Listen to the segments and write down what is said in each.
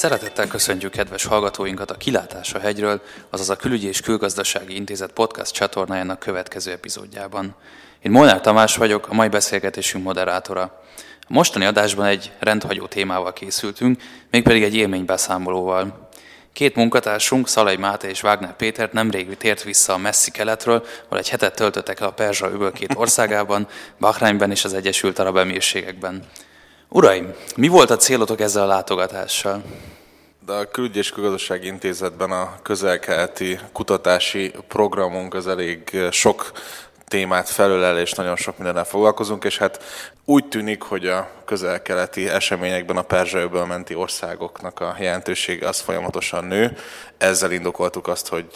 Szeretettel köszöntjük kedves hallgatóinkat a Kilátás a hegyről, azaz a Külügyi és Külgazdasági Intézet podcast csatornájának következő epizódjában. Én Molnár Tamás vagyok, a mai beszélgetésünk moderátora. A mostani adásban egy rendhagyó témával készültünk, mégpedig egy élménybeszámolóval. Két munkatársunk, Szalai Máté és Wagner Péter nemrég tért vissza a messzi keletről, ahol egy hetet töltöttek el a Perzsa öböl két országában, Bahreinben és az Egyesült Arab Emírségekben. Uraim, mi volt a célotok ezzel a látogatással? De a Külügy és Intézetben a közelkeleti kutatási programunk az elég sok témát felölel, és nagyon sok mindennel foglalkozunk, és hát úgy tűnik, hogy a közel-keleti eseményekben a Perzsa menti országoknak a jelentősége az folyamatosan nő. Ezzel indokoltuk azt, hogy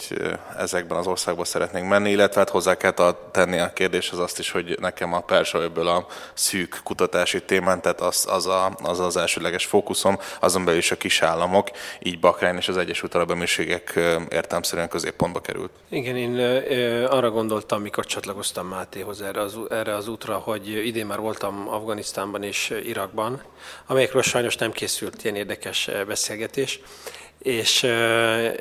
ezekben az országban szeretnénk menni, illetve hát hozzá kell tenni a kérdéshez azt is, hogy nekem a Perzsa a szűk kutatási témán, tehát az az, a, az az elsőleges fókuszom, azon belül is a kis államok, így Bakrány és az Egyesült Arab Emírségek értelmszerűen középpontba került. Igen, én arra gondoltam, mikor csatlakoztam Mátéhoz erre az, erre az útra, hogy idén már voltam Afganisztánban és Irakban, amelyekről sajnos nem készült ilyen érdekes eh, beszélgetés. És uh,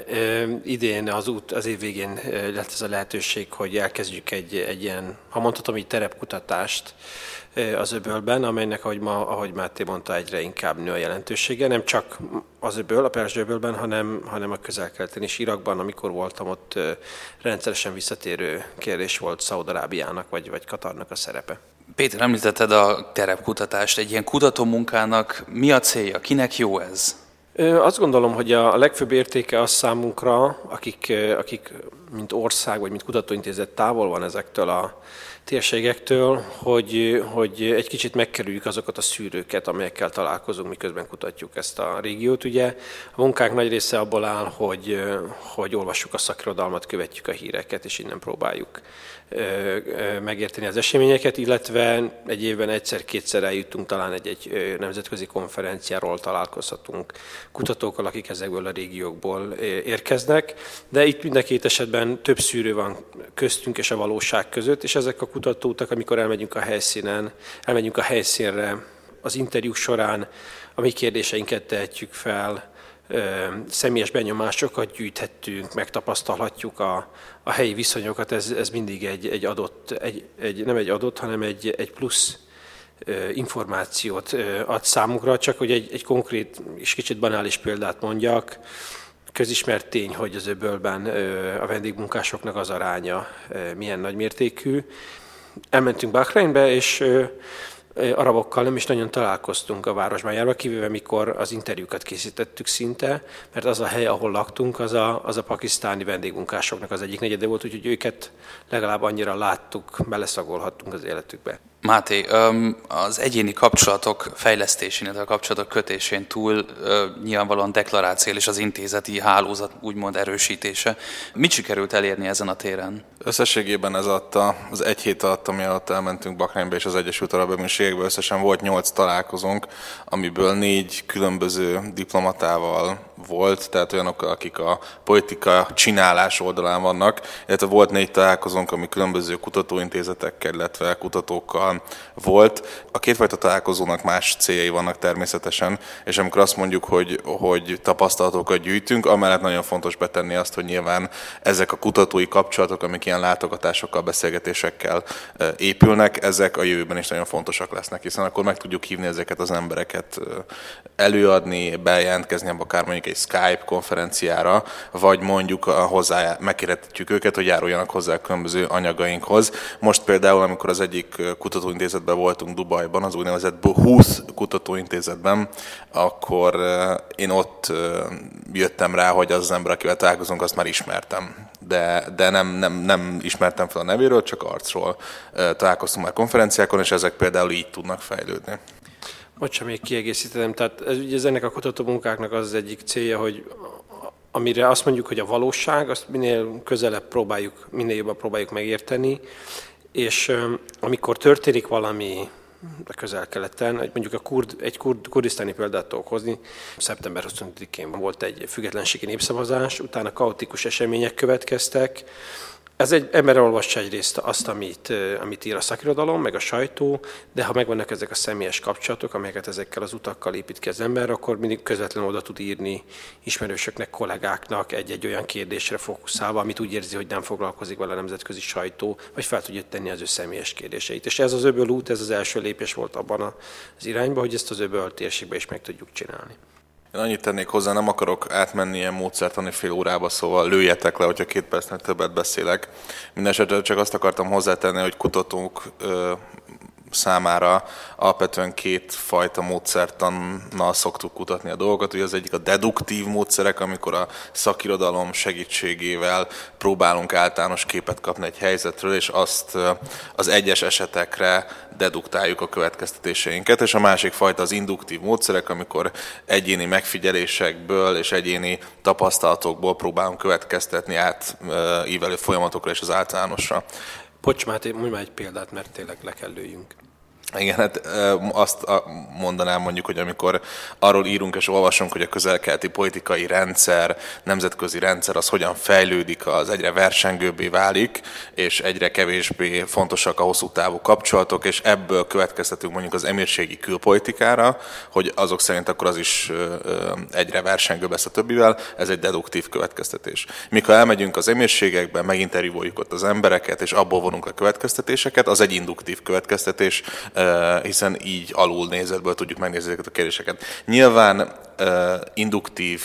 uh, idén az, út, az év végén lett ez a lehetőség, hogy elkezdjük egy, egy ilyen, ha mondhatom így terepkutatást az öbölben, amelynek, ahogy, ma, ahogy Máté mondta, egyre inkább nő a jelentősége. Nem csak az öböl, a Perzs öbölben, hanem, hanem a közel-keleten és Irakban, amikor voltam, ott rendszeresen visszatérő kérdés volt Szaudarábiának vagy, vagy Katarnak a szerepe. Péter, említetted a terepkutatást. Egy ilyen kutatómunkának mi a célja? Kinek jó ez? Azt gondolom, hogy a legfőbb értéke az számunkra, akik, akik mint ország vagy mint kutatóintézet távol van ezektől a térségektől, hogy, hogy egy kicsit megkerüljük azokat a szűrőket, amelyekkel találkozunk, miközben kutatjuk ezt a régiót. Ugye a munkánk nagy része abból áll, hogy, hogy olvassuk a szakirodalmat, követjük a híreket, és innen próbáljuk megérteni az eseményeket, illetve egy évben egyszer-kétszer eljutunk talán egy-egy nemzetközi konferenciáról találkozhatunk kutatókkal, akik ezekből a régiókból érkeznek, de itt mind a két esetben több szűrő van köztünk és a valóság között, és ezek a kutatótak, amikor elmegyünk a helyszínen, elmegyünk a helyszínre, az interjúk során a mi kérdéseinket tehetjük fel, személyes benyomásokat gyűjthettünk, megtapasztalhatjuk a, a helyi viszonyokat, ez, ez mindig egy, egy adott, egy, egy, nem egy adott, hanem egy, egy plusz információt ad számunkra, csak hogy egy, egy konkrét és kicsit banális példát mondjak, közismert tény, hogy az öbölben a vendégmunkásoknak az aránya milyen nagymértékű. Elmentünk Bahreinbe, és arabokkal nem is nagyon találkoztunk a városban járva, kivéve mikor az interjúkat készítettük szinte, mert az a hely, ahol laktunk, az a, az a pakisztáni vendégmunkásoknak az egyik negyede volt, úgyhogy őket legalább annyira láttuk, beleszagolhattunk az életükbe. Máté, az egyéni kapcsolatok fejlesztésén, illetve a kapcsolatok kötésén túl nyilvánvalóan deklaráció és az intézeti hálózat úgymond erősítése. Mit sikerült elérni ezen a téren? Összességében ez adta, az egy hét alatt, ami alatt elmentünk Bakrányba és az Egyesült Arab Emírségekbe, összesen volt nyolc találkozónk, amiből négy különböző diplomatával volt, tehát olyanok, akik a politika csinálás oldalán vannak, illetve volt négy találkozónk, ami különböző kutatóintézetekkel, illetve kutatókkal volt. A kétfajta találkozónak más céljai vannak természetesen, és amikor azt mondjuk, hogy, hogy tapasztalatokat gyűjtünk, amellett nagyon fontos betenni azt, hogy nyilván ezek a kutatói kapcsolatok, amik ilyen látogatásokkal, beszélgetésekkel épülnek, ezek a jövőben is nagyon fontosak lesznek, hiszen akkor meg tudjuk hívni ezeket az embereket előadni, bejelentkezni akár mondjuk egy Skype konferenciára, vagy mondjuk hozzá megkérhetjük őket, hogy járuljanak hozzá a különböző anyagainkhoz. Most például, amikor az egyik kutatóintézetben voltunk Dubajban, az úgynevezett 20 kutatóintézetben, akkor én ott jöttem rá, hogy az az ember, akivel találkozunk, azt már ismertem. De, de nem, nem, nem ismertem fel a nevéről, csak arcról találkoztunk már konferenciákon, és ezek például így tudnak fejlődni. Bocsánat, még kiegészítem. Tehát ez, ugye ez ennek a kutatómunkáknak az, az egyik célja, hogy amire azt mondjuk, hogy a valóság, azt minél közelebb próbáljuk, minél jobban próbáljuk megérteni, és amikor történik valami a közel-keleten, mondjuk a kurd, egy kurd, kurdisztáni példát tudok hozni. Szeptember 25-én volt egy függetlenségi népszavazás, utána kaotikus események következtek, Ez egy ember olvassa egyrészt azt, amit, amit ír a szakirodalom, meg a sajtó, de ha megvannak ezek a személyes kapcsolatok, amelyeket ezekkel az utakkal épít ki az ember, akkor mindig közvetlenül oda tud írni ismerősöknek, kollégáknak egy-egy olyan kérdésre fókuszálva, amit úgy érzi, hogy nem foglalkozik vele a nemzetközi sajtó, vagy fel tudja tenni az ő személyes kérdéseit. És ez az öböl út, ez az első lépés volt abban az irányba, hogy ezt az öböl térségbe is meg tudjuk csinálni. Én annyit tennék hozzá, nem akarok átmenni ilyen módszertani fél órába, szóval lőjetek le, hogyha két percnek többet beszélek. Mindenesetre csak azt akartam hozzátenni, hogy kutatók számára alapvetően két fajta módszertannal szoktuk kutatni a dolgokat. Ugye az egyik a deduktív módszerek, amikor a szakirodalom segítségével próbálunk általános képet kapni egy helyzetről, és azt az egyes esetekre deduktáljuk a következtetéseinket, és a másik fajta az induktív módszerek, amikor egyéni megfigyelésekből és egyéni tapasztalatokból próbálunk következtetni át ívelő folyamatokra és az általánosra. Bocs, Máté, mondj már egy példát, mert tényleg le kell lőjünk. Igen, hát azt mondanám mondjuk, hogy amikor arról írunk és olvasunk, hogy a közelkelti politikai rendszer, nemzetközi rendszer az hogyan fejlődik, az egyre versengőbbé válik, és egyre kevésbé fontosak a hosszú távú kapcsolatok, és ebből következtetünk mondjuk az emírségi külpolitikára, hogy azok szerint akkor az is egyre versengőbb lesz a többivel, ez egy deduktív következtetés. Mikor elmegyünk az emírségekbe, meginterjúoljuk ott az embereket, és abból vonunk a következtetéseket, az egy induktív következtetés, hiszen így alul nézetből tudjuk megnézni ezeket a kérdéseket. Nyilván induktív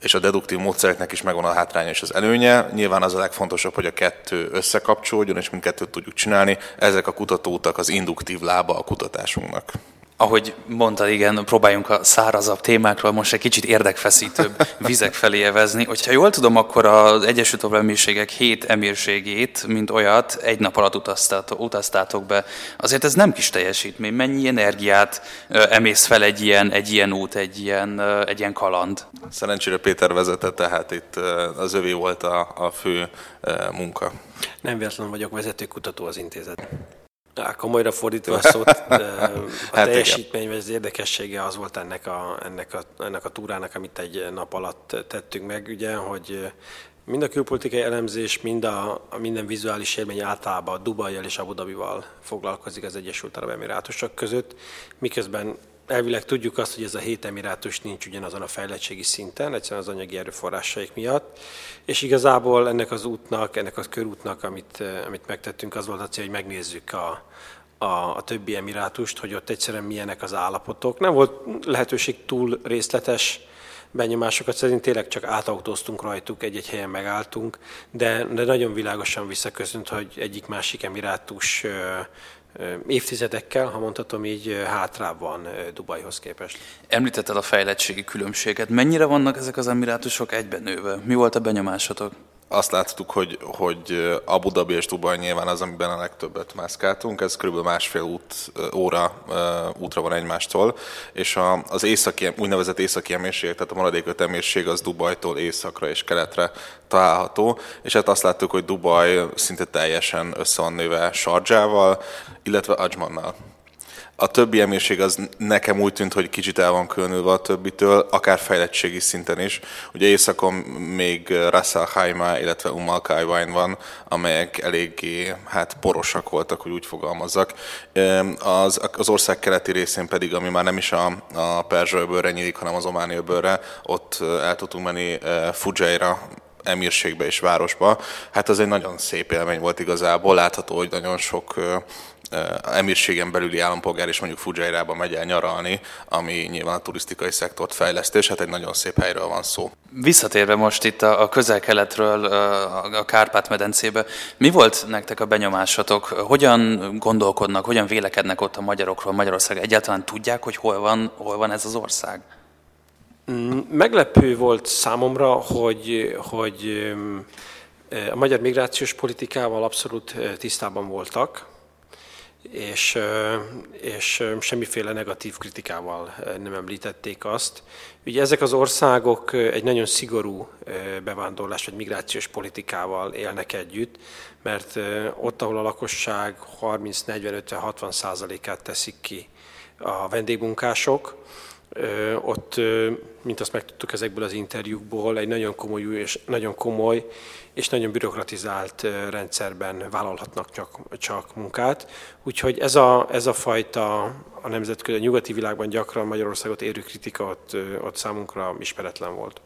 és a deduktív módszereknek is megvan a hátránya és az előnye. Nyilván az a legfontosabb, hogy a kettő összekapcsolódjon, és mindkettőt tudjuk csinálni. Ezek a kutatótak az induktív lába a kutatásunknak ahogy mondtad, igen, próbáljunk a szárazabb témákról most egy kicsit érdekfeszítőbb vizek felé evezni. Hogyha jól tudom, akkor az Egyesült Arab Emírségek hét emírségét, mint olyat, egy nap alatt utaztátok, utaztátok be. Azért ez nem kis teljesítmény. Mennyi energiát emész fel egy ilyen, egy ilyen út, egy ilyen, egy ilyen kaland? Szerencsére Péter vezetett, tehát itt az övé volt a, a fő munka. Nem véletlenül vagyok vezetőkutató az intézet. Ja, komolyra fordítva a szót, a hát teljesítmény vagy az érdekessége az volt ennek a, ennek, a, ennek a túrának, amit egy nap alatt tettünk meg, ugye, hogy mind a külpolitikai elemzés, mind a, a minden vizuális élmény általában Dubajjal és Abu Dhabival foglalkozik az Egyesült Arab Emirátusok között, miközben elvileg tudjuk azt, hogy ez a hét emirátus nincs ugyanazon a fejlettségi szinten, egyszerűen az anyagi erőforrásaik miatt, és igazából ennek az útnak, ennek a körútnak, amit, amit megtettünk, az volt a cél, hogy megnézzük a, a, a többi emirátust, hogy ott egyszerűen milyenek az állapotok. Nem volt lehetőség túl részletes benyomásokat, szerint tényleg csak átautóztunk rajtuk, egy-egy helyen megálltunk, de, de nagyon világosan visszaköszönt, hogy egyik-másik emirátus évtizedekkel, ha mondhatom így, hátrább van Dubajhoz képest. Említetted a fejlettségi különbséget. Mennyire vannak ezek az emirátusok egyben nőve? Mi volt a benyomásatok? Azt láttuk, hogy, hogy Abu Dhabi és Dubai nyilván az, amiben a legtöbbet mászkáltunk, ez kb. másfél út, óra útra van egymástól, és a, az északi, úgynevezett északi emírség, tehát a maradék öt emírség az Dubajtól északra és keletre található, és hát azt láttuk, hogy Dubaj szinte teljesen össze van nőve Sarjával, illetve Ajmannal. A többi emírség az nekem úgy tűnt, hogy kicsit el van különülve a többitől, akár fejlettségi szinten is. Ugye északon még Ras Al Khaimah, illetve Umm Al van, amelyek eléggé hát porosak voltak, hogy úgy fogalmazzak. Az, az ország keleti részén pedig, ami már nem is a, a Perzsa öbölre nyílik, hanem az Ománi öbölre, ott el tudtunk menni Fujaira, emírségbe és városba. Hát az egy nagyon szép élmény volt igazából, látható, hogy nagyon sok emírségen belüli állampolgár is mondjuk Fujairában megy el nyaralni, ami nyilván a turisztikai szektort fejlesztés, és hát egy nagyon szép helyről van szó. Visszatérve most itt a közel-keletről, a Kárpát-medencébe, mi volt nektek a benyomásatok? Hogyan gondolkodnak, hogyan vélekednek ott a magyarokról, Magyarország? Egyáltalán tudják, hogy hol van, hol van ez az ország? Mm, meglepő volt számomra, hogy, hogy a magyar migrációs politikával abszolút tisztában voltak, és, és semmiféle negatív kritikával nem említették azt. Ugye ezek az országok egy nagyon szigorú bevándorlás vagy migrációs politikával élnek együtt, mert ott, ahol a lakosság 30-40-50-60 százalékát teszik ki a vendégmunkások, Ott, mint azt megtudtuk ezekből az interjúkból, egy nagyon komoly és nagyon komoly és nagyon bürokratizált rendszerben vállalhatnak csak, csak munkát. Úgyhogy ez a, ez a fajta a nemzetközi, a nyugati világban gyakran Magyarországot érő kritika ott, ott számunkra ismeretlen volt.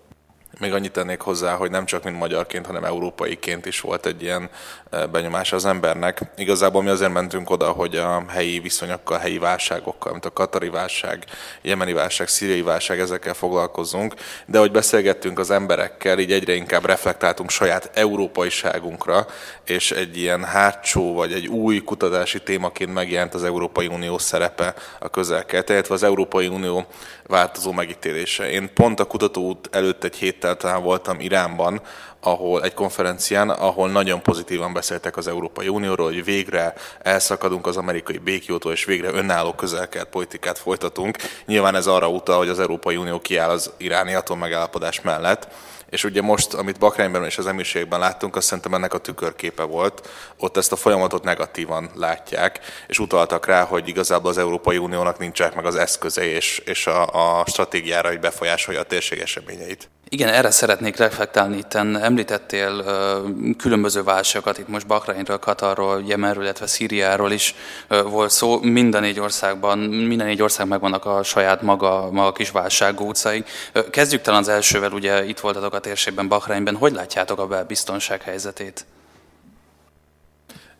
Még annyit tennék hozzá, hogy nem csak mint magyarként, hanem európaiként is volt egy ilyen eh, benyomás az embernek. Igazából mi azért mentünk oda, hogy a helyi viszonyokkal, helyi válságokkal, mint a katari válság, jemeni válság, szíriai válság, ezekkel foglalkozunk. De hogy beszélgettünk az emberekkel, így egyre inkább reflektáltunk saját európaiságunkra, és egy ilyen hátsó vagy egy új kutatási témaként megjelent az Európai Unió szerepe a közel illetve az Európai Unió változó megítélése. Én pont a kutatóút előtt egy héttel talán voltam Iránban, ahol egy konferencián, ahol nagyon pozitívan beszéltek az Európai Unióról, hogy végre elszakadunk az amerikai békjótól, és végre önálló közelkelt politikát folytatunk. Nyilván ez arra utal, hogy az Európai Unió kiáll az iráni atommegállapodás mellett, és ugye most, amit Bakrányban és az emírségben láttunk, azt szerintem ennek a tükörképe volt. Ott ezt a folyamatot negatívan látják, és utaltak rá, hogy igazából az Európai Uniónak nincsenek meg az eszközei és, és a, a stratégiára, hogy befolyásolja a térség eseményeit. Igen, erre szeretnék reflektálni. Itt említettél különböző válságokat, itt most Bahrainről, Katarról, Jemenről, illetve Szíriáról is volt szó. Minden négy országban, minden négy ország megvannak a saját maga, maga kis. Uh, kezdjük talán az elsővel, ugye itt voltatok a térségben, Bahreinben. Hogy látjátok a belbiztonság helyzetét?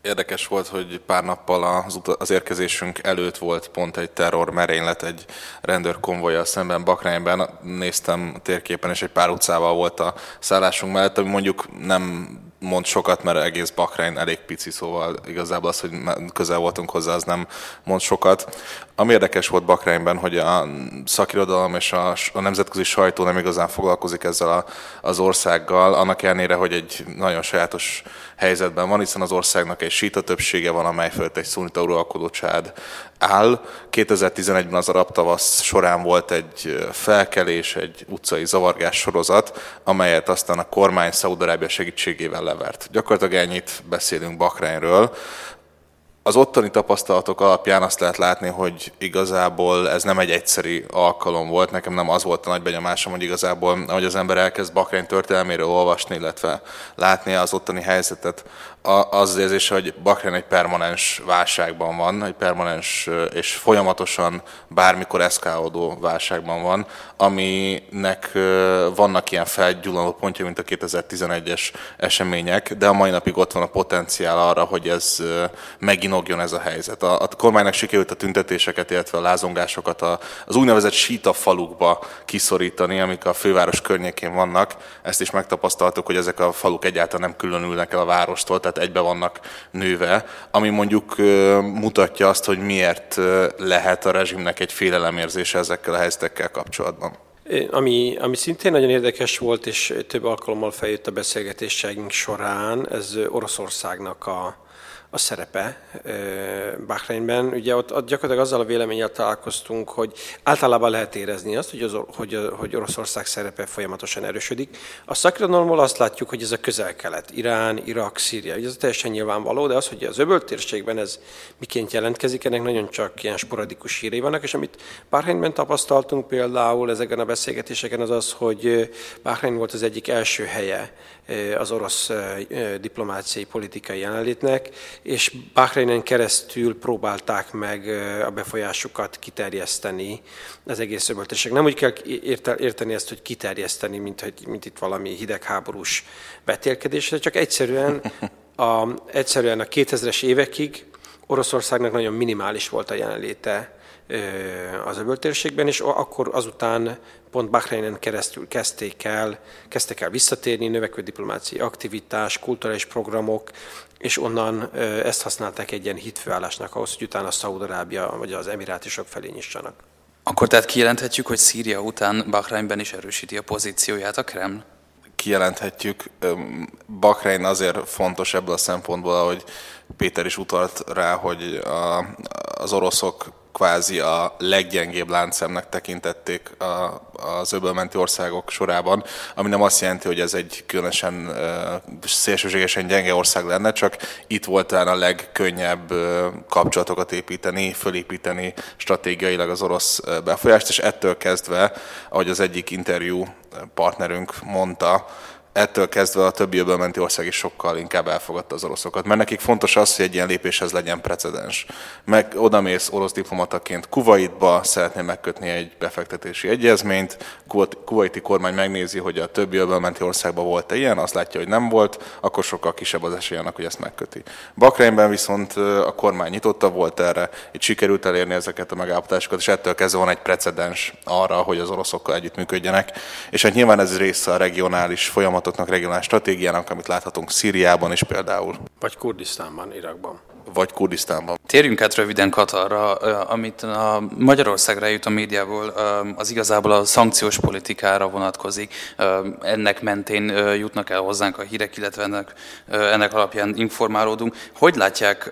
Érdekes volt, hogy pár nappal az, az érkezésünk előtt volt pont egy terror merénylet egy rendőrkonvoja szemben Bakrányban. Néztem a térképen, és egy pár utcával volt a szállásunk mellett, ami mondjuk nem mond sokat, mert egész Bahrein elég pici, szóval igazából az, hogy közel voltunk hozzá, az nem mond sokat. Ami érdekes volt Bahreinben, hogy a szakirodalom és a, a nemzetközi sajtó nem igazán foglalkozik ezzel a, az országgal, annak ellenére, hogy egy nagyon sajátos helyzetben van, hiszen az országnak egy síta többsége van, amely fölött egy szunita uralkodó csád áll. 2011-ben az arab tavasz során volt egy felkelés, egy utcai zavargás sorozat, amelyet aztán a kormány Szaudarábia segítségével levert. Gyakorlatilag ennyit beszélünk Bakreinről az ottani tapasztalatok alapján azt lehet látni, hogy igazából ez nem egy egyszeri alkalom volt. Nekem nem az volt a nagy benyomásom, hogy igazából, ahogy az ember elkezd Bakrein történelméről olvasni, illetve látni az ottani helyzetet, az érzése, hogy Bahrein egy permanens válságban van, egy permanens és folyamatosan bármikor eszkálódó válságban van, aminek vannak ilyen felgyullanó pontja, mint a 2011-es események, de a mai napig ott van a potenciál arra, hogy ez meginogjon ez a helyzet. A, a kormánynak sikerült a tüntetéseket, illetve a lázongásokat az úgynevezett síta falukba kiszorítani, amik a főváros környékén vannak. Ezt is megtapasztaltuk, hogy ezek a faluk egyáltalán nem különülnek el a várostól, tehát egybe vannak nőve, ami mondjuk mutatja azt, hogy miért lehet a rezsimnek egy félelemérzése ezekkel a helyzetekkel kapcsolatban. Ami, ami szintén nagyon érdekes volt, és több alkalommal feljött a beszélgetéseink során, ez Oroszországnak a, a szerepe Bahreinben. Ugye ott, ott gyakorlatilag azzal a véleménnyel találkoztunk, hogy általában lehet érezni azt, hogy, az, hogy, hogy Oroszország szerepe folyamatosan erősödik. A szakirodalomból azt látjuk, hogy ez a közel-kelet, Irán, Irak, Szíria. Ugye ez teljesen nyilvánvaló, de az, hogy az öböl térségben ez miként jelentkezik, ennek nagyon csak ilyen sporadikus hírei vannak, és amit Bahreinben tapasztaltunk például ezeken a beszélgetéseken az az, hogy Bahrein volt az egyik első helye az orosz diplomáciai politikai jelenlétnek, és Bahreinen keresztül próbálták meg a befolyásukat kiterjeszteni az egész öböltesség. Nem úgy kell érteni ezt, hogy kiterjeszteni, mint, hogy, mint itt valami hidegháborús betélkedés, csak egyszerűen a, egyszerűen a 2000-es évekig Oroszországnak nagyon minimális volt a jelenléte az öböltérségben, és akkor azután pont Bahreinen keresztül kezdték el, kezdtek el visszatérni, növekvő diplomáciai aktivitás, kulturális programok, és onnan ezt használták egy ilyen hitfőállásnak ahhoz, hogy utána Szaúd-Arábia vagy az Emirátusok felé nyissanak. Akkor tehát kijelenthetjük, hogy Szíria után Bahreinben is erősíti a pozícióját a Kreml? Kijelenthetjük. Bahrein azért fontos ebből a szempontból, hogy Péter is utalt rá, hogy a, az oroszok kvázi a leggyengébb láncemnek tekintették a, az öbölmenti országok sorában, ami nem azt jelenti, hogy ez egy különösen szélsőségesen gyenge ország lenne, csak itt volt talán a legkönnyebb kapcsolatokat építeni, fölépíteni stratégiailag az orosz befolyást, és ettől kezdve, ahogy az egyik interjú partnerünk mondta, ettől kezdve a többi öbölmenti ország is sokkal inkább elfogadta az oroszokat. Mert nekik fontos az, hogy egy ilyen lépéshez legyen precedens. Meg odamész orosz diplomataként Kuwaitba, szeretné megkötni egy befektetési egyezményt, kuwaiti kormány megnézi, hogy a többi öbölmenti országban volt-e ilyen, azt látja, hogy nem volt, akkor sokkal kisebb az esély annak, hogy ezt megköti. Bakreinben viszont a kormány nyitotta volt erre, itt sikerült elérni ezeket a megállapodásokat, és ettől kezdve van egy precedens arra, hogy az oroszokkal együttműködjenek. És hát nyilván ez része a regionális folyamat folyamatoknak, regionális stratégiának, amit láthatunk Szíriában is például. Vagy Kurdisztánban, Irakban. Vagy Kurdisztánban. Térjünk át röviden Katarra, amit a Magyarországra jut a médiából, az igazából a szankciós politikára vonatkozik. Ennek mentén jutnak el hozzánk a hírek, illetve ennek, ennek alapján informálódunk. Hogy látják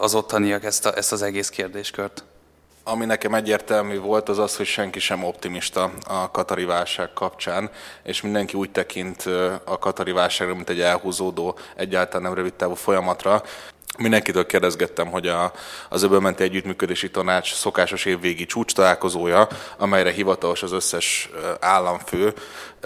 az ottaniak ezt, a, ezt az egész kérdéskört? Ami nekem egyértelmű volt, az az, hogy senki sem optimista a katari válság kapcsán, és mindenki úgy tekint a katari válságra, mint egy elhúzódó, egyáltalán nem rövid távú folyamatra. Mindenkitől kérdezgettem, hogy a, az öbölmenti együttműködési tanács szokásos évvégi csúcs találkozója, amelyre hivatalos az összes államfő,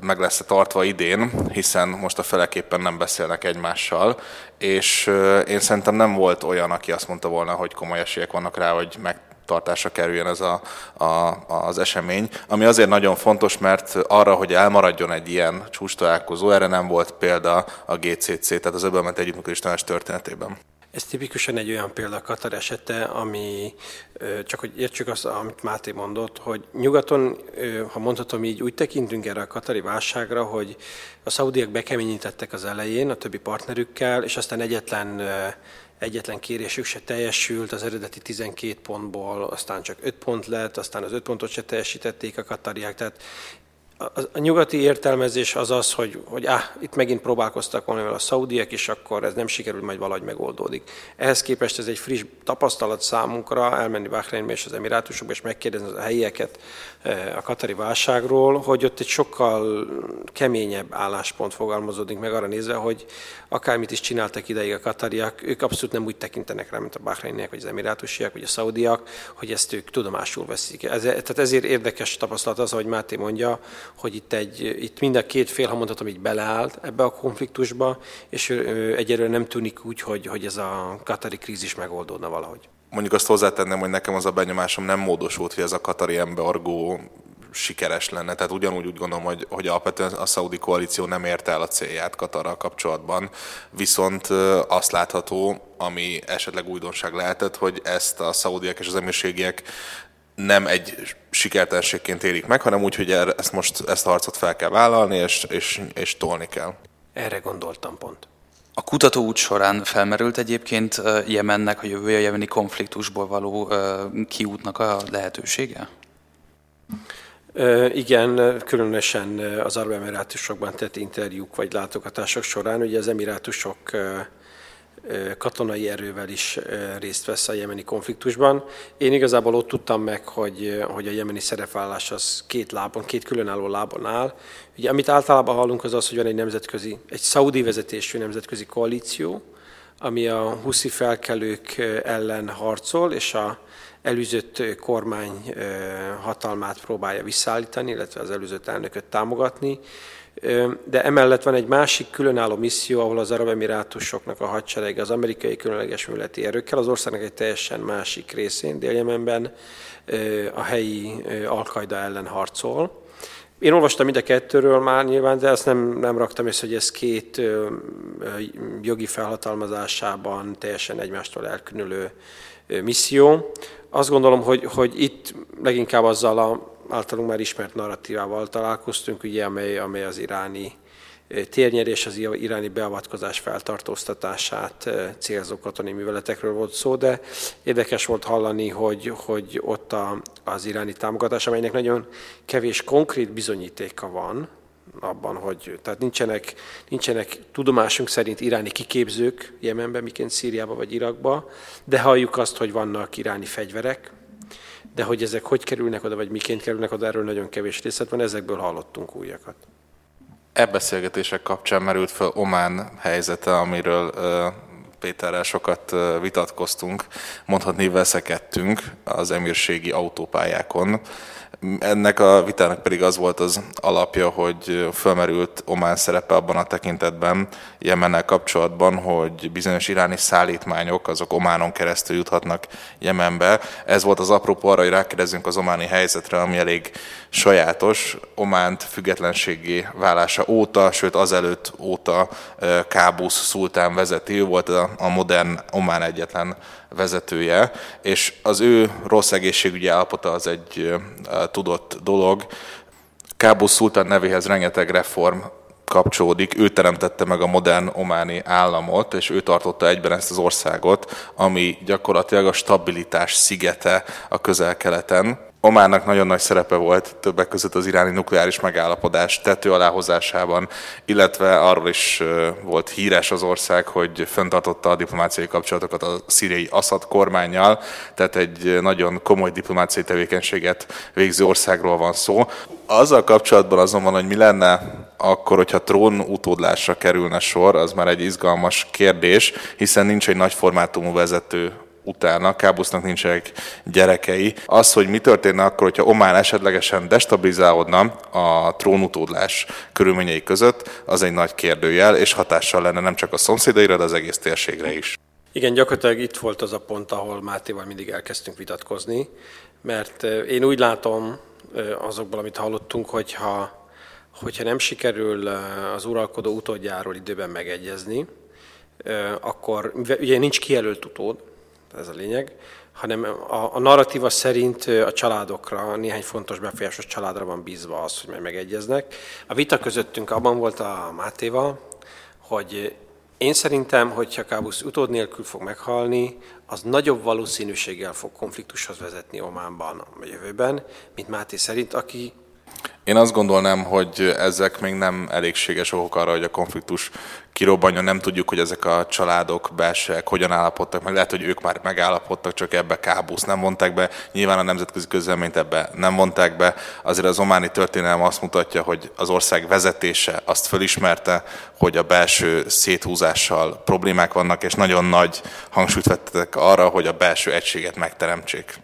meg lesz tartva idén, hiszen most a feleképpen nem beszélnek egymással, és én szerintem nem volt olyan, aki azt mondta volna, hogy komoly esélyek vannak rá, hogy meg tartásra kerüljön ez a, a, az esemény, ami azért nagyon fontos, mert arra, hogy elmaradjon egy ilyen csúcs találkozó, erre nem volt példa a GCC, tehát az öbölment együttműködés tanács történetében. Ez tipikusan egy olyan példa Katar esete, ami csak hogy értsük azt, amit Máté mondott, hogy nyugaton, ha mondhatom így, úgy tekintünk erre a katari válságra, hogy a szaudiak bekeményítettek az elején a többi partnerükkel, és aztán egyetlen egyetlen kérésük se teljesült, az eredeti 12 pontból aztán csak 5 pont lett, aztán az 5 pontot se teljesítették a katariák, tehát a, nyugati értelmezés az az, hogy, hogy áh, itt megint próbálkoztak valamivel a szaudiek, és akkor ez nem sikerül, majd valahogy megoldódik. Ehhez képest ez egy friss tapasztalat számunkra, elmenni Bahreinbe és az Emirátusokba, és megkérdezni a helyieket eh, a katari válságról, hogy ott egy sokkal keményebb álláspont fogalmazódik meg arra nézve, hogy akármit is csináltak ideig a katariak, ők abszolút nem úgy tekintenek rá, mint a bahreiniek, vagy az emirátusiak, vagy a szaudiak, hogy ezt ők tudomásul veszik. Ez, tehát ezért érdekes tapasztalat az, ahogy Máté mondja, hogy itt, egy, itt mind a két fél, ha mondhatom, így beleállt ebbe a konfliktusba, és egyelőre nem tűnik úgy, hogy, hogy ez a katari krízis megoldódna valahogy. Mondjuk azt hozzátenném, hogy nekem az a benyomásom nem módosult, hogy ez a katari embargó sikeres lenne. Tehát ugyanúgy úgy gondolom, hogy, hogy alapvetően a szaudi koalíció nem érte el a célját Katarral kapcsolatban, viszont azt látható, ami esetleg újdonság lehetett, hogy ezt a szaudiak és az emírségiek nem egy sikertelenségként érik meg, hanem úgy, hogy ezt most ezt a harcot fel kell vállalni, és, és, és tolni kell. Erre gondoltam pont. A kutatóút során felmerült egyébként Jemennek, a jövője jemeni konfliktusból való kiútnak a lehetősége? Igen, különösen az Arab Emirátusokban tett interjúk vagy látogatások során, ugye az Emirátusok katonai erővel is részt vesz a jemeni konfliktusban. Én igazából ott tudtam meg, hogy, hogy a jemeni szerepvállás az két lábon, két különálló lábon áll. Ugye, amit általában hallunk az az, hogy van egy nemzetközi, egy szaudi vezetésű nemzetközi koalíció, ami a huszi felkelők ellen harcol, és a előzött kormány hatalmát próbálja visszaállítani, illetve az előzött elnököt támogatni. De emellett van egy másik különálló misszió, ahol az Arab Emirátusoknak a hadsereg az amerikai különleges műveleti erőkkel, az országnak egy teljesen másik részén, Déljemenben a helyi alkaida ellen harcol. Én olvastam mind a kettőről már nyilván, de ezt nem, nem raktam észre, hogy ez két jogi felhatalmazásában teljesen egymástól elkülönülő misszió. Azt gondolom, hogy, hogy itt leginkább azzal a általunk már ismert narratívával találkoztunk, ugye, amely, amely az iráni térnyerés, az iráni beavatkozás feltartóztatását célzó katonai műveletekről volt szó, de érdekes volt hallani, hogy, hogy ott a, az iráni támogatás, amelynek nagyon kevés konkrét bizonyítéka van, abban, hogy tehát nincsenek, nincsenek tudomásunk szerint iráni kiképzők Jemenben, miként Szíriába vagy Irakba, de halljuk azt, hogy vannak iráni fegyverek, de hogy ezek hogy kerülnek oda, vagy miként kerülnek oda, erről nagyon kevés részlet van, ezekből hallottunk újakat. E beszélgetések kapcsán merült fel Omán helyzete, amiről Péterrel sokat vitatkoztunk, mondhatni veszekedtünk az emírségi autópályákon. Ennek a vitának pedig az volt az alapja, hogy fölmerült Omán szerepe abban a tekintetben, Jemennel kapcsolatban, hogy bizonyos iráni szállítmányok azok Ománon keresztül juthatnak Jemenbe. Ez volt az apropó arra, hogy rákérdezünk az ománi helyzetre, ami elég sajátos. Ománt függetlenségi válása óta, sőt azelőtt óta Kábusz szultán vezeti, ő volt a modern Omán egyetlen vezetője, és az ő rossz egészségügyi állapota az egy tudott dolog. Kábusz szultán nevéhez rengeteg reform kapcsolódik, ő teremtette meg a modern ománi államot, és ő tartotta egyben ezt az országot, ami gyakorlatilag a stabilitás szigete a közel-keleten. Ománnak nagyon nagy szerepe volt többek között az iráni nukleáris megállapodás tető aláhozásában, illetve arról is volt híres az ország, hogy fenntartotta a diplomáciai kapcsolatokat a szíriai Assad kormányjal, tehát egy nagyon komoly diplomáciai tevékenységet végző országról van szó. Azzal kapcsolatban azonban, hogy mi lenne akkor, hogyha trón utódlásra kerülne sor, az már egy izgalmas kérdés, hiszen nincs egy nagy formátumú vezető utána, Kábusznak nincsenek gyerekei. Az, hogy mi történne akkor, hogyha Omán esetlegesen destabilizálódna a trónutódlás körülményei között, az egy nagy kérdőjel, és hatással lenne nem csak a szomszédaira, de az egész térségre is. Igen, gyakorlatilag itt volt az a pont, ahol Mátéval mindig elkezdtünk vitatkozni, mert én úgy látom azokból, amit hallottunk, hogyha, hogyha nem sikerül az uralkodó utódjáról időben megegyezni, akkor ugye nincs kijelölt utód, ez a lényeg, hanem a, a narratíva szerint a családokra, néhány fontos befolyásos családra van bízva az, hogy meg megegyeznek. A vita közöttünk abban volt a Mátéval, hogy én szerintem, hogyha Kábusz utód nélkül fog meghalni, az nagyobb valószínűséggel fog konfliktushoz vezetni Ománban a jövőben, mint Máté szerint, aki én azt gondolnám, hogy ezek még nem elégséges okok arra, hogy a konfliktus kirobbanja. Nem tudjuk, hogy ezek a családok belsőek hogyan állapodtak meg. Lehet, hogy ők már megállapodtak, csak ebbe kábusz nem vonták be. Nyilván a nemzetközi közleményt ebbe nem vonták be. Azért az ománi történelem azt mutatja, hogy az ország vezetése azt fölismerte, hogy a belső széthúzással problémák vannak, és nagyon nagy hangsúlyt vettek arra, hogy a belső egységet megteremtsék.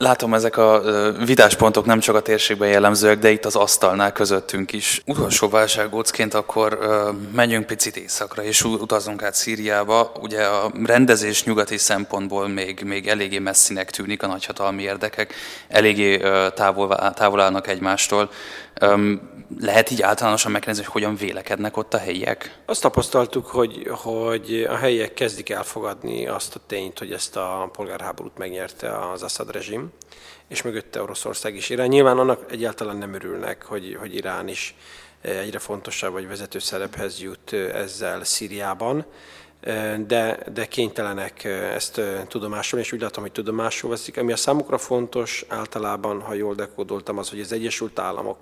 Látom, ezek a vitáspontok nem csak a térségben jellemzőek, de itt az asztalnál közöttünk is. Utolsó válsággócként akkor menjünk picit északra, és utazunk át Szíriába. Ugye a rendezés nyugati szempontból még, még eléggé messzinek tűnik a nagyhatalmi érdekek, eléggé távol, távol állnak egymástól. Lehet így általánosan megkérdezni, hogy hogyan vélekednek ott a helyiek? Azt tapasztaltuk, hogy, hogy a helyiek kezdik elfogadni azt a tényt, hogy ezt a polgárháborút megnyerte az Assad rezsim, és mögötte Oroszország is Irán. Nyilván annak egyáltalán nem örülnek, hogy, hogy Irán is egyre fontosabb vagy vezető szerephez jut ezzel Szíriában, de, de kénytelenek ezt tudomásul, és úgy látom, hogy tudomásul veszik. Ami a számukra fontos általában, ha jól dekódoltam, az, hogy az Egyesült Államok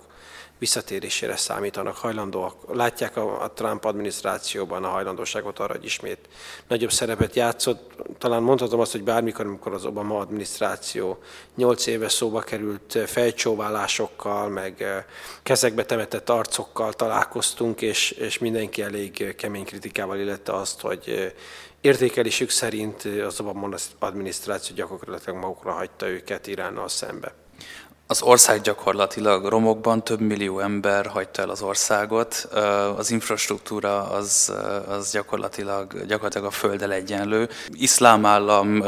visszatérésére számítanak, hajlandóak, látják a, a Trump adminisztrációban a hajlandóságot arra, hogy ismét nagyobb szerepet játszott. Talán mondhatom azt, hogy bármikor, amikor az Obama adminisztráció nyolc éve szóba került fejcsóválásokkal, meg eh, kezekbe temetett arcokkal találkoztunk, és, és mindenki elég kemény kritikával illette azt, hogy eh, értékelésük szerint az Obama adminisztráció gyakorlatilag magukra hagyta őket Iránnal szembe. Az ország gyakorlatilag romokban, több millió ember hagyta el az országot, az infrastruktúra az, az gyakorlatilag, gyakorlatilag a földdel egyenlő. Iszlám állam,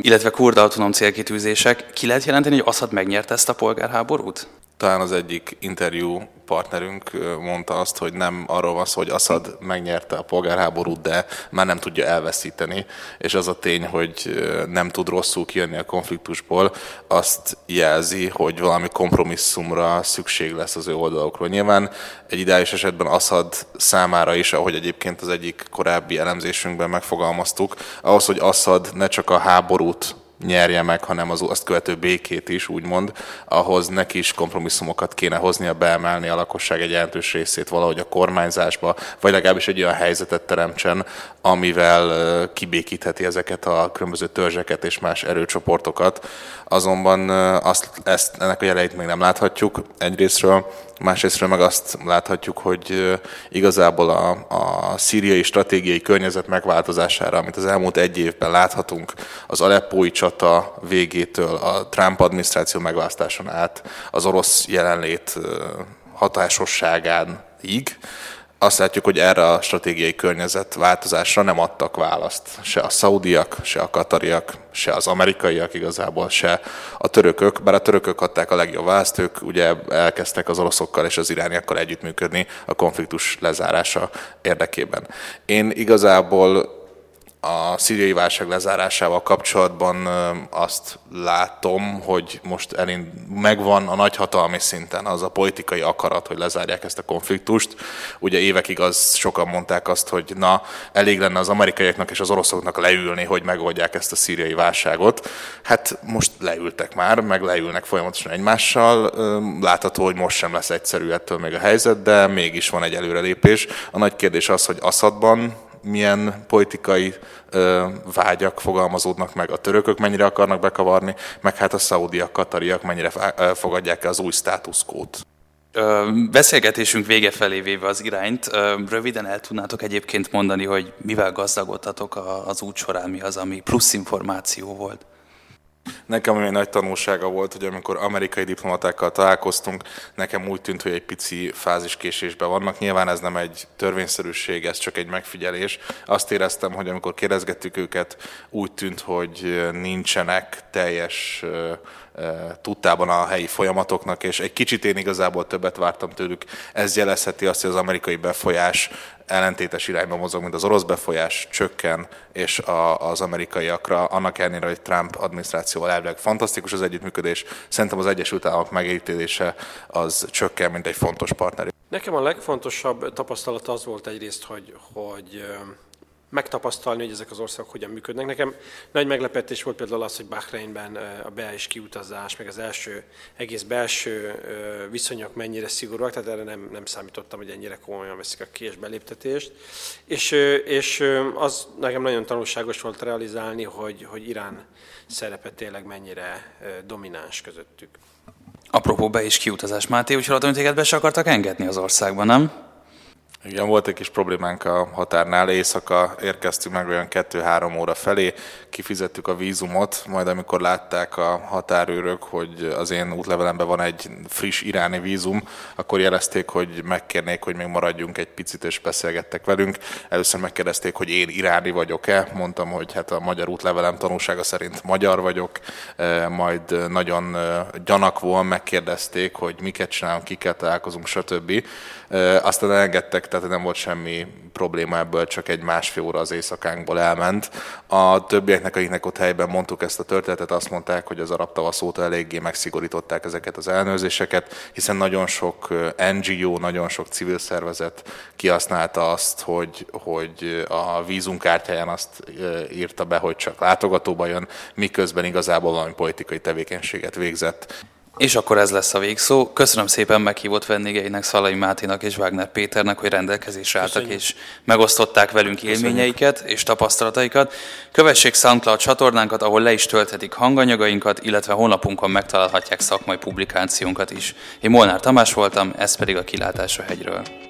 illetve kurda autonóm célkitűzések. Ki lehet jelenteni, hogy Assad megnyerte ezt a polgárháborút? Talán az egyik interjú partnerünk mondta azt, hogy nem arról van szó, hogy Assad megnyerte a polgárháborút, de már nem tudja elveszíteni, és az a tény, hogy nem tud rosszul kijönni a konfliktusból, azt jelzi, hogy valami kompromisszumra szükség lesz az ő oldalukról. Nyilván egy ideális esetben Assad számára is, ahogy egyébként az egyik korábbi elemzésünkben megfogalmaztuk, ahhoz, hogy Assad ne csak a háborút nyerje meg, hanem az azt követő békét is, úgymond, ahhoz neki is kompromisszumokat kéne hoznia, beemelni a lakosság egy jelentős részét valahogy a kormányzásba, vagy legalábbis egy olyan helyzetet teremtsen, amivel kibékítheti ezeket a különböző törzseket és más erőcsoportokat. Azonban azt, ezt, ennek a jeleit még nem láthatjuk egyrésztről, másrésztről meg azt láthatjuk, hogy igazából a, a szíriai stratégiai környezet megváltozására, amit az elmúlt egy évben láthatunk, az Aleppói csata végétől, a Trump adminisztráció megválasztáson át, az orosz jelenlét hatásosságán így, azt látjuk, hogy erre a stratégiai környezet változásra nem adtak választ. Se a szaudiak, se a katariak, se az amerikaiak igazából, se a törökök. Bár a törökök adták a legjobb választ, ők ugye elkezdtek az oroszokkal és az irániakkal együttműködni a konfliktus lezárása érdekében. Én igazából a szíriai válság lezárásával kapcsolatban azt látom, hogy most elind, megvan a nagyhatalmi szinten az a politikai akarat, hogy lezárják ezt a konfliktust. Ugye évekig az sokan mondták azt, hogy na, elég lenne az amerikaiaknak és az oroszoknak leülni, hogy megoldják ezt a szíriai válságot. Hát most leültek már, meg leülnek folyamatosan egymással. Látható, hogy most sem lesz egyszerű ettől még a helyzet, de mégis van egy előrelépés. A nagy kérdés az, hogy Assadban milyen politikai ö, vágyak fogalmazódnak meg, a törökök mennyire akarnak bekavarni, meg hát a szaudiak, katariak mennyire fogadják el az új státuszkót. Beszélgetésünk vége felé véve az irányt, röviden el tudnátok egyébként mondani, hogy mivel gazdagodtatok az út során, mi az, ami plusz információ volt? Nekem egy nagy tanulsága volt, hogy amikor amerikai diplomatákkal találkoztunk, nekem úgy tűnt, hogy egy pici fáziskésésben vannak. Nyilván ez nem egy törvényszerűség, ez csak egy megfigyelés. Azt éreztem, hogy amikor kérdezgettük őket, úgy tűnt, hogy nincsenek teljes tudtában a helyi folyamatoknak, és egy kicsit én igazából többet vártam tőlük. Ez jelezheti azt, hogy az amerikai befolyás ellentétes irányba mozog, mint az orosz befolyás csökken, és a, az amerikaiakra, annak ellenére, hogy Trump adminisztrációval elvileg fantasztikus az együttműködés, szerintem az Egyesült Államok megítélése az csökken, mint egy fontos partner. Nekem a legfontosabb tapasztalat az volt egyrészt, hogy, hogy megtapasztalni, hogy ezek az országok hogyan működnek. Nekem nagy meglepetés volt például az, hogy Bahreinben a be- és kiutazás, meg az első egész belső viszonyok mennyire szigorúak, tehát erre nem, nem számítottam, hogy ennyire komolyan veszik a ki- és beléptetést. És, és az nekem nagyon tanulságos volt realizálni, hogy, hogy Irán szerepe tényleg mennyire domináns közöttük. Apropó be- és kiutazás, Máté, úgy hallottam, hogy téged be se akartak engedni az országban, nem? Igen, volt egy kis problémánk a határnál, éjszaka érkeztünk meg olyan 2-3 óra felé, kifizettük a vízumot, majd amikor látták a határőrök, hogy az én útlevelemben van egy friss iráni vízum, akkor jelezték, hogy megkérnék, hogy még maradjunk egy picit, és beszélgettek velünk. Először megkérdezték, hogy én iráni vagyok-e, mondtam, hogy hát a magyar útlevelem tanúsága szerint magyar vagyok, e, majd nagyon e, gyanakvóan megkérdezték, hogy miket csinálunk, kiket találkozunk, stb. Aztán elengedtek tehát nem volt semmi probléma ebből, csak egy másfél óra az éjszakánkból elment. A többieknek, akiknek ott helyben mondtuk ezt a történetet, azt mondták, hogy az arab tavasz óta eléggé megszigorították ezeket az ellenőrzéseket, hiszen nagyon sok NGO, nagyon sok civil szervezet kihasználta azt, hogy, hogy a vízunkártyáján azt írta be, hogy csak látogatóba jön, miközben igazából valami politikai tevékenységet végzett. És akkor ez lesz a végszó. Köszönöm szépen meghívott vendégeinek, Szalai Máténak és Wagner Péternek, hogy rendelkezésre álltak Köszönjük. és megosztották velünk élményeiket Köszönjük. és tapasztalataikat. Kövessék SoundCloud csatornánkat, ahol le is tölthetik hanganyagainkat, illetve honlapunkon megtalálhatják szakmai publikációnkat is. Én Molnár Tamás voltam, ez pedig a Kilátás a hegyről.